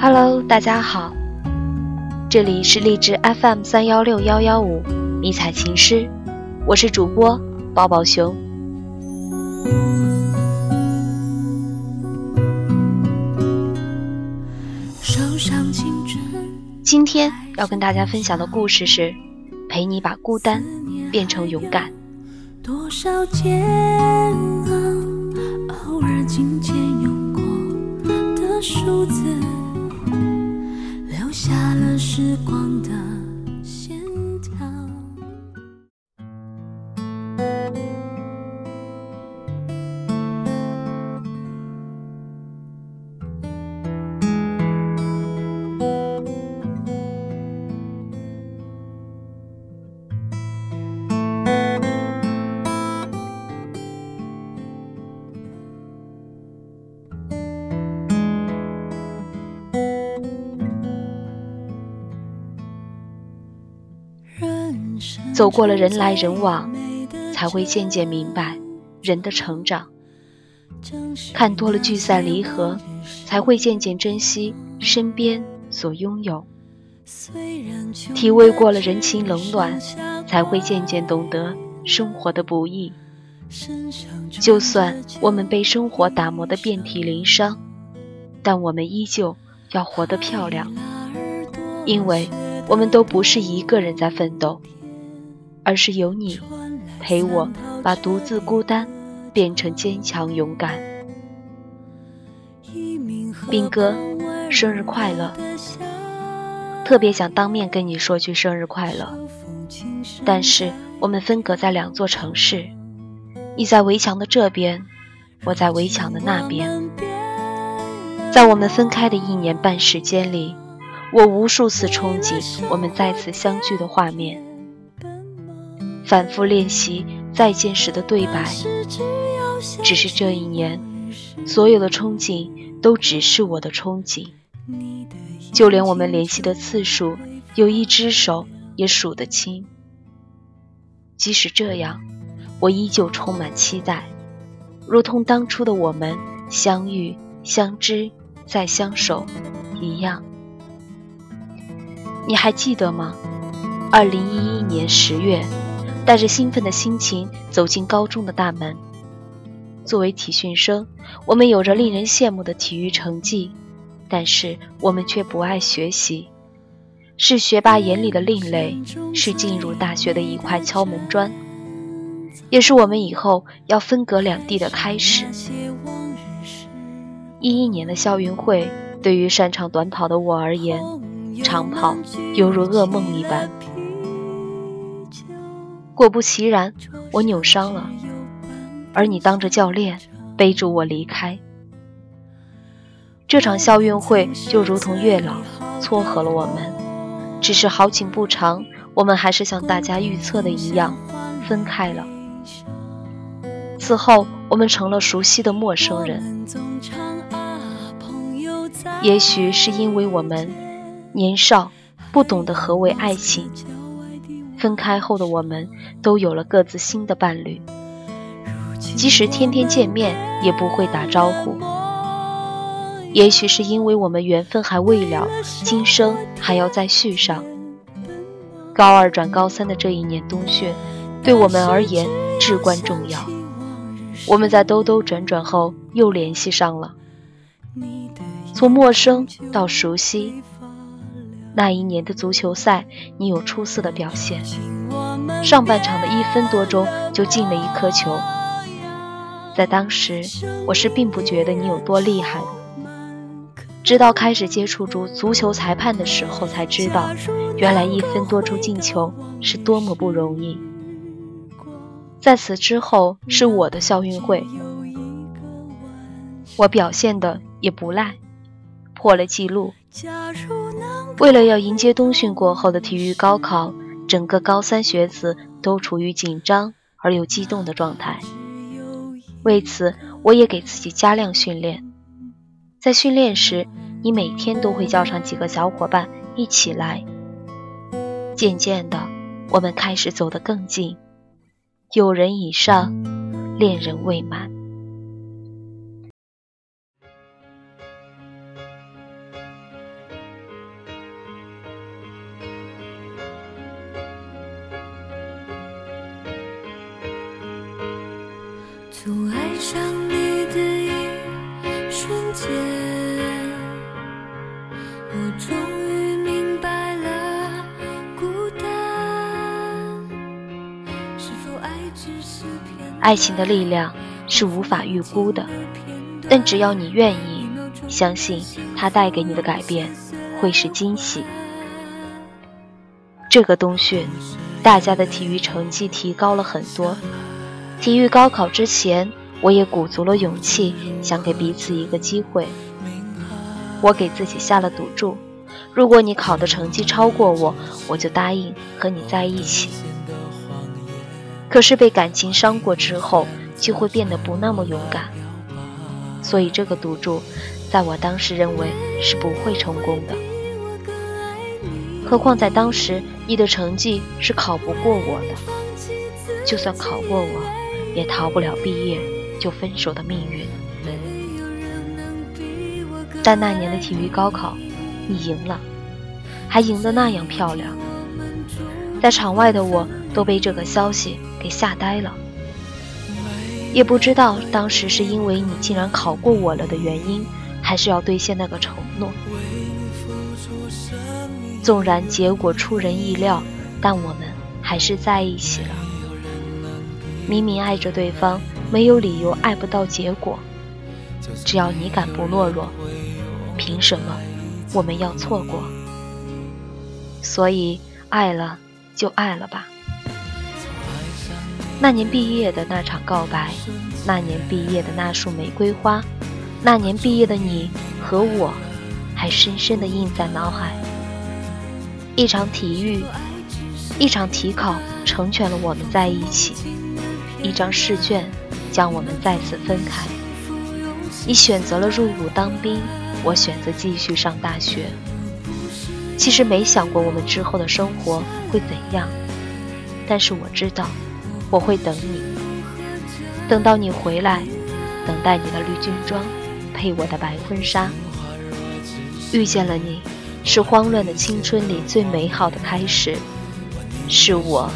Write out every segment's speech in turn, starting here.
Hello，大家好，这里是荔枝 FM 三幺六幺幺五迷彩琴师，我是主播抱抱熊。今天要跟大家分享的故事是：陪你把孤单变成勇敢。多少煎走过了人来人往，才会渐渐明白人的成长；看多了聚散离合，才会渐渐珍惜身边所拥有；体味过了人情冷暖，才会渐渐懂得生活的不易。就算我们被生活打磨得遍体鳞伤，但我们依旧要活得漂亮，因为我们都不是一个人在奋斗。而是有你陪我，把独自孤单变成坚强勇敢。兵哥，生日快乐！特别想当面跟你说句生日快乐，但是我们分隔在两座城市，你在围墙的这边，我在围墙的那边。在我们分开的一年半时间里，我无数次憧憬我们再次相聚的画面。反复练习再见时的对白，只是这一年，所有的憧憬都只是我的憧憬，就连我们联系的次数，有一只手也数得清。即使这样，我依旧充满期待，如同当初的我们相遇、相知、再相守一样。你还记得吗？二零一一年十月。带着兴奋的心情走进高中的大门。作为体训生，我们有着令人羡慕的体育成绩，但是我们却不爱学习，是学霸眼里的另类，是进入大学的一块敲门砖，也是我们以后要分隔两地的开始。一一年的校运会，对于擅长短跑的我而言，长跑犹如噩梦一般。果不其然，我扭伤了，而你当着教练背着我离开。这场校运会就如同月老撮合了我们，只是好景不长，我们还是像大家预测的一样分开了。此后，我们成了熟悉的陌生人。也许是因为我们年少，不懂得何为爱情。分开后的我们，都有了各自新的伴侣。即使天天见面，也不会打招呼。也许是因为我们缘分还未了，今生还要再续上。高二转高三的这一年冬训，对我们而言至关重要。我们在兜兜转转后又联系上了，从陌生到熟悉。那一年的足球赛，你有出色的表现。上半场的一分多钟就进了一颗球，在当时我是并不觉得你有多厉害的。直到开始接触足足球裁判的时候，才知道原来一分多钟进球是多么不容易。在此之后是我的校运会，我表现的也不赖，破了记录。为了要迎接冬训过后的体育高考，整个高三学子都处于紧张而又激动的状态。为此，我也给自己加量训练。在训练时，你每天都会叫上几个小伙伴一起来，渐渐的，我们开始走得更近。友人以上，恋人未满。爱情的力量是无法预估的，但只要你愿意，相信它带给你的改变会是惊喜。这个冬训，大家的体育成绩提高了很多。体育高考之前，我也鼓足了勇气，想给彼此一个机会。我给自己下了赌注：如果你考的成绩超过我，我就答应和你在一起。可是被感情伤过之后，就会变得不那么勇敢。所以这个赌注，在我当时认为是不会成功的。何况在当时，你的成绩是考不过我的，就算考过我。也逃不了毕业就分手的命运。但那年的体育高考，你赢了，还赢得那样漂亮。在场外的我都被这个消息给吓呆了，也不知道当时是因为你竟然考过我了的原因，还是要兑现那个承诺。纵然结果出人意料，但我们还是在一起了。明明爱着对方，没有理由爱不到结果。只要你敢不懦弱，凭什么我们要错过？所以爱了就爱了吧。那年毕业的那场告白，那年毕业的那束玫瑰花，那年毕业的你和我，还深深的印在脑海。一场体育，一场体考，成全了我们在一起。一张试卷将我们再次分开。你选择了入伍当兵，我选择继续上大学。其实没想过我们之后的生活会怎样，但是我知道我会等你，等到你回来，等待你的绿军装配我的白婚纱。遇见了你，是慌乱的青春里最美好的开始，是我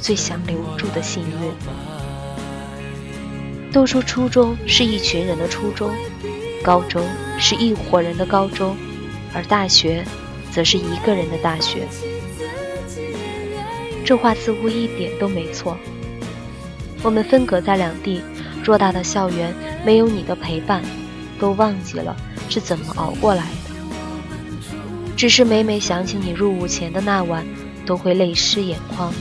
最想留住的幸运。都说初中是一群人的初中，高中是一伙人的高中，而大学，则是一个人的大学。这话似乎一点都没错。我们分隔在两地，偌大的校园没有你的陪伴，都忘记了是怎么熬过来的。只是每每想起你入伍前的那晚，都会泪湿眼眶。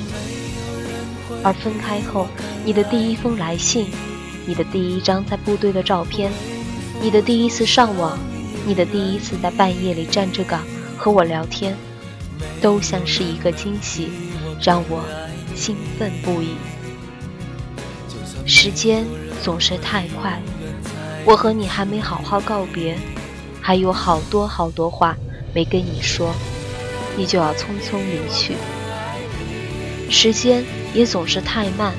而分开后，你的第一封来信。你的第一张在部队的照片，你的第一次上网，你的第一次在半夜里站着岗和我聊天，都像是一个惊喜，让我兴奋不已。时间总是太快，我和你还没好好告别，还有好多好多话没跟你说，你就要匆匆离去。时间也总是太慢。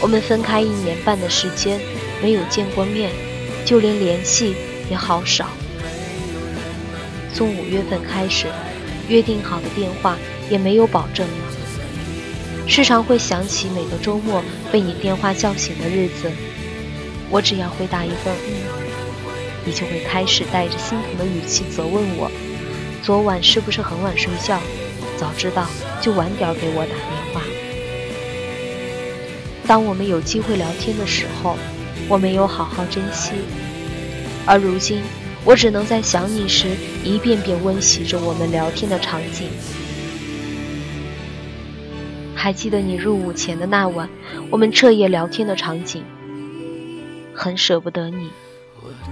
我们分开一年半的时间，没有见过面，就连联系也好少。从五月份开始，约定好的电话也没有保证。时常会想起每个周末被你电话叫醒的日子，我只要回答一个“嗯”，你就会开始带着心疼的语气责问我：昨晚是不是很晚睡觉？早知道就晚点给我打电话。当我们有机会聊天的时候，我没有好好珍惜，而如今，我只能在想你时一遍遍温习着我们聊天的场景。还记得你入伍前的那晚，我们彻夜聊天的场景。很舍不得你，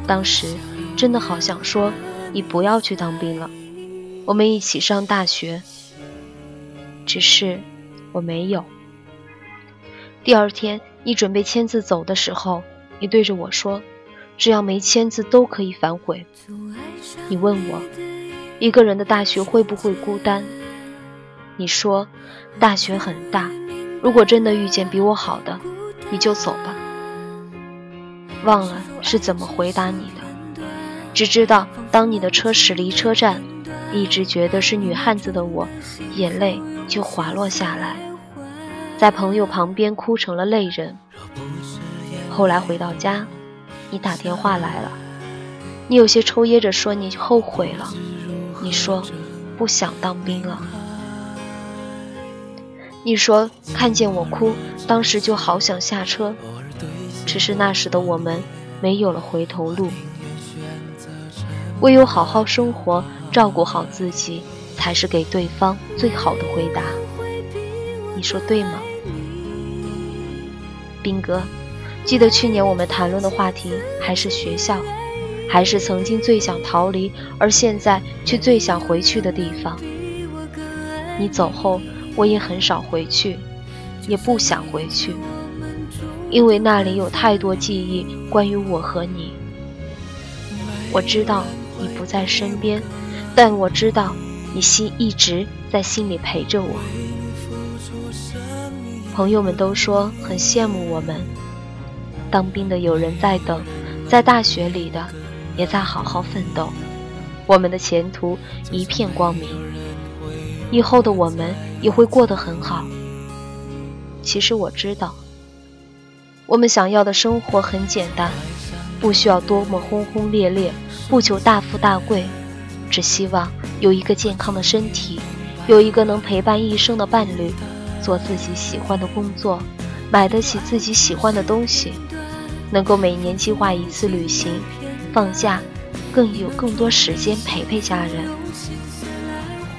当时真的好想说你不要去当兵了，我们一起上大学。只是我没有。第二天，你准备签字走的时候，你对着我说：“只要没签字都可以反悔。”你问我，一个人的大学会不会孤单？你说，大学很大，如果真的遇见比我好的，你就走吧。忘了是怎么回答你的，只知道当你的车驶离车站，一直觉得是女汉子的我，眼泪就滑落下来，在朋友旁边哭成了泪人。后来回到家，你打电话来了，你有些抽噎着说你后悔了，你说不想当兵了。你说看见我哭，当时就好想下车，只是那时的我们没有了回头路，唯有好好生活，照顾好自己，才是给对方最好的回答。你说对吗，兵哥？记得去年我们谈论的话题还是学校，还是曾经最想逃离，而现在却最想回去的地方。你走后。我也很少回去，也不想回去，因为那里有太多记忆关于我和你。我知道你不在身边，但我知道你心一直在心里陪着我。朋友们都说很羡慕我们，当兵的有人在等，在大学里的也在好好奋斗，我们的前途一片光明。以后的我们也会过得很好。其实我知道，我们想要的生活很简单，不需要多么轰轰烈烈，不求大富大贵，只希望有一个健康的身体，有一个能陪伴一生的伴侣，做自己喜欢的工作，买得起自己喜欢的东西，能够每年计划一次旅行，放假更有更多时间陪陪家人。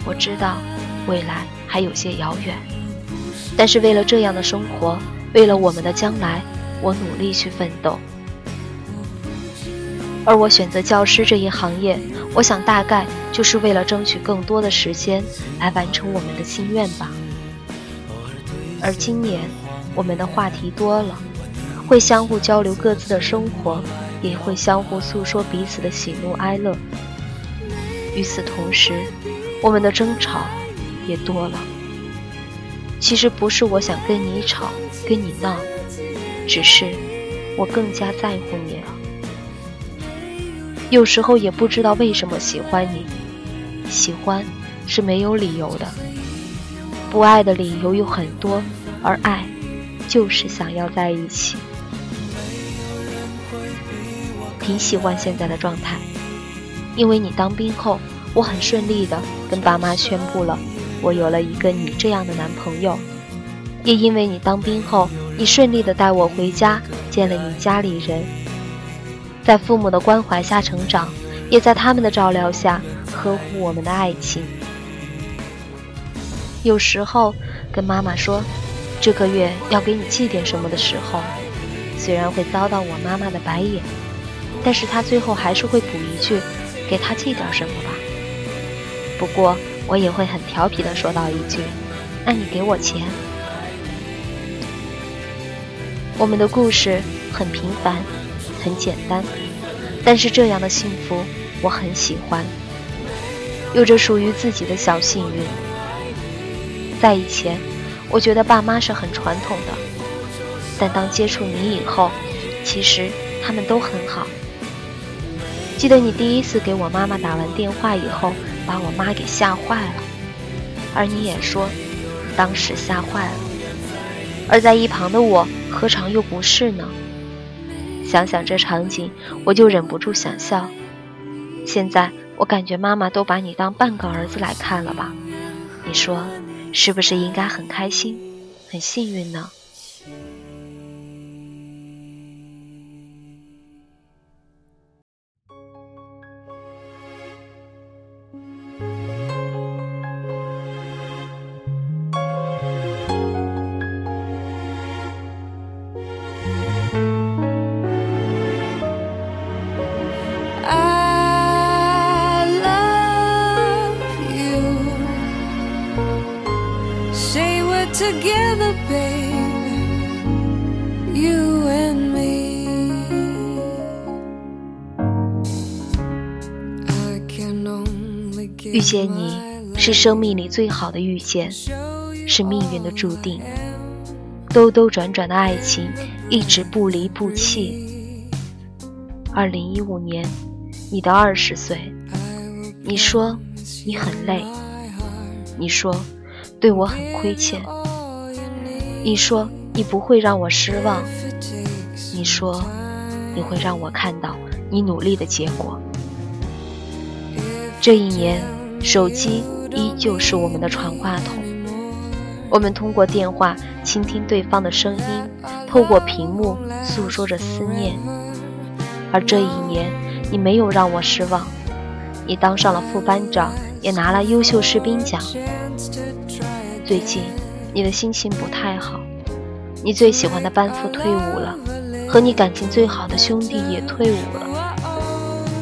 我知道。未来还有些遥远，但是为了这样的生活，为了我们的将来，我努力去奋斗。而我选择教师这一行业，我想大概就是为了争取更多的时间来完成我们的心愿吧。而今年，我们的话题多了，会相互交流各自的生活，也会相互诉说彼此的喜怒哀乐。与此同时，我们的争吵。也多了。其实不是我想跟你吵，跟你闹，只是我更加在乎你了。有时候也不知道为什么喜欢你，喜欢是没有理由的，不爱的理由有很多，而爱就是想要在一起。挺喜欢现在的状态，因为你当兵后，我很顺利的跟爸妈宣布了。我有了一个你这样的男朋友，也因为你当兵后，你顺利的带我回家见了你家里人，在父母的关怀下成长，也在他们的照料下呵护我们的爱情。有时候跟妈妈说这个月要给你寄点什么的时候，虽然会遭到我妈妈的白眼，但是她最后还是会补一句：“给她寄点什么吧。”不过。我也会很调皮的说到一句：“那你给我钱。”我们的故事很平凡，很简单，但是这样的幸福我很喜欢，有着属于自己的小幸运。在以前，我觉得爸妈是很传统的，但当接触你以后，其实他们都很好。记得你第一次给我妈妈打完电话以后。把我妈给吓坏了，而你也说，当时吓坏了，而在一旁的我何尝又不是呢？想想这场景，我就忍不住想笑。现在我感觉妈妈都把你当半个儿子来看了吧？你说，是不是应该很开心，很幸运呢？遇见你是生命里最好的遇见，是命运的注定。兜兜转转的爱情，一直不离不弃。二零一五年，你的二十岁，你说你很累，你说对我很亏欠，你说你不会让我失望，你说你会让我看到你努力的结果。这一年，手机依旧是我们的传话筒。我们通过电话倾听对方的声音，透过屏幕诉说着思念。而这一年，你没有让我失望，你当上了副班长，也拿了优秀士兵奖。最近，你的心情不太好，你最喜欢的班副退伍了，和你感情最好的兄弟也退伍了。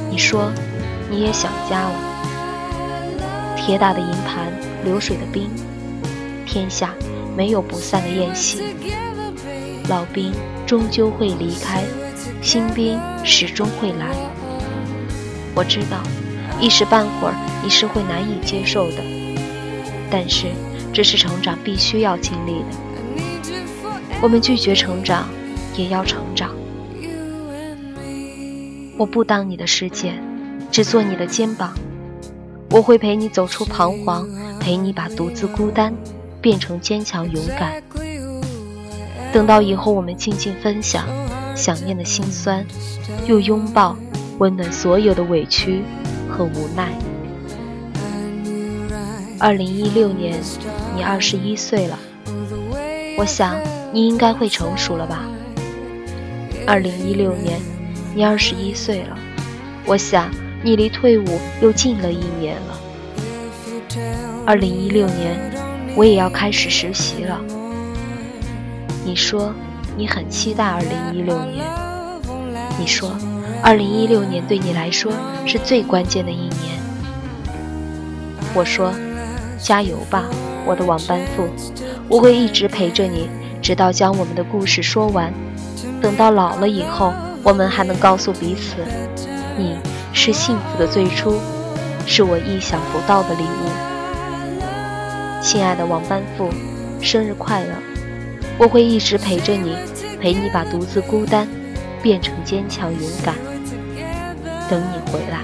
你说，你也想家了。铁打的营盘，流水的兵。天下没有不散的宴席，老兵终究会离开，新兵始终会来。我知道，一时半会儿你是会难以接受的，但是这是成长必须要经历的。我们拒绝成长，也要成长。我不当你的世界，只做你的肩膀。我会陪你走出彷徨，陪你把独自孤单。变成坚强勇敢。等到以后，我们静静分享想念的心酸，又拥抱温暖所有的委屈和无奈。二零一六年，你二十一岁了，我想你应该会成熟了吧。二零一六年，你二十一岁了，我想你离退伍又近了一年了。二零一六年。我也要开始实习了。你说你很期待2016年，你说2016年对你来说是最关键的一年。我说加油吧，我的王班副，我会一直陪着你，直到将我们的故事说完。等到老了以后，我们还能告诉彼此，你是幸福的最初，是我意想不到的礼物。亲爱的王班副，生日快乐！我会一直陪着你，陪你把独自孤单变成坚强勇敢，等你回来。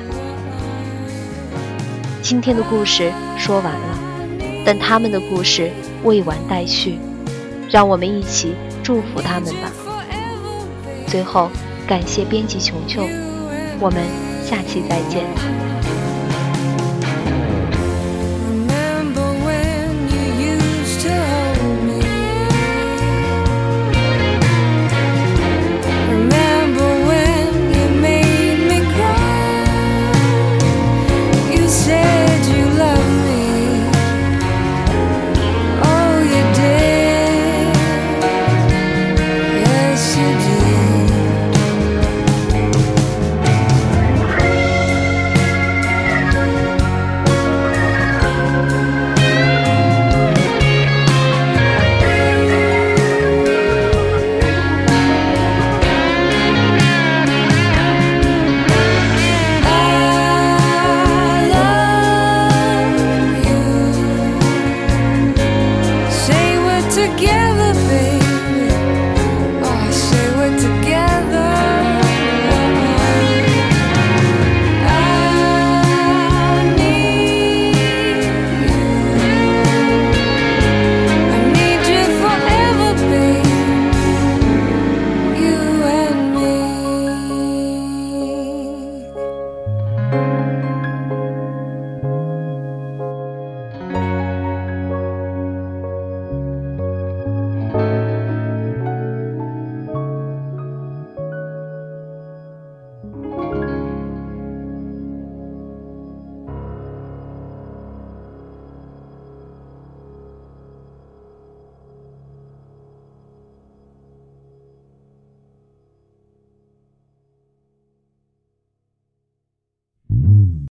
今天的故事说完了，但他们的故事未完待续，让我们一起祝福他们吧。最后，感谢编辑球球，我们下期再见。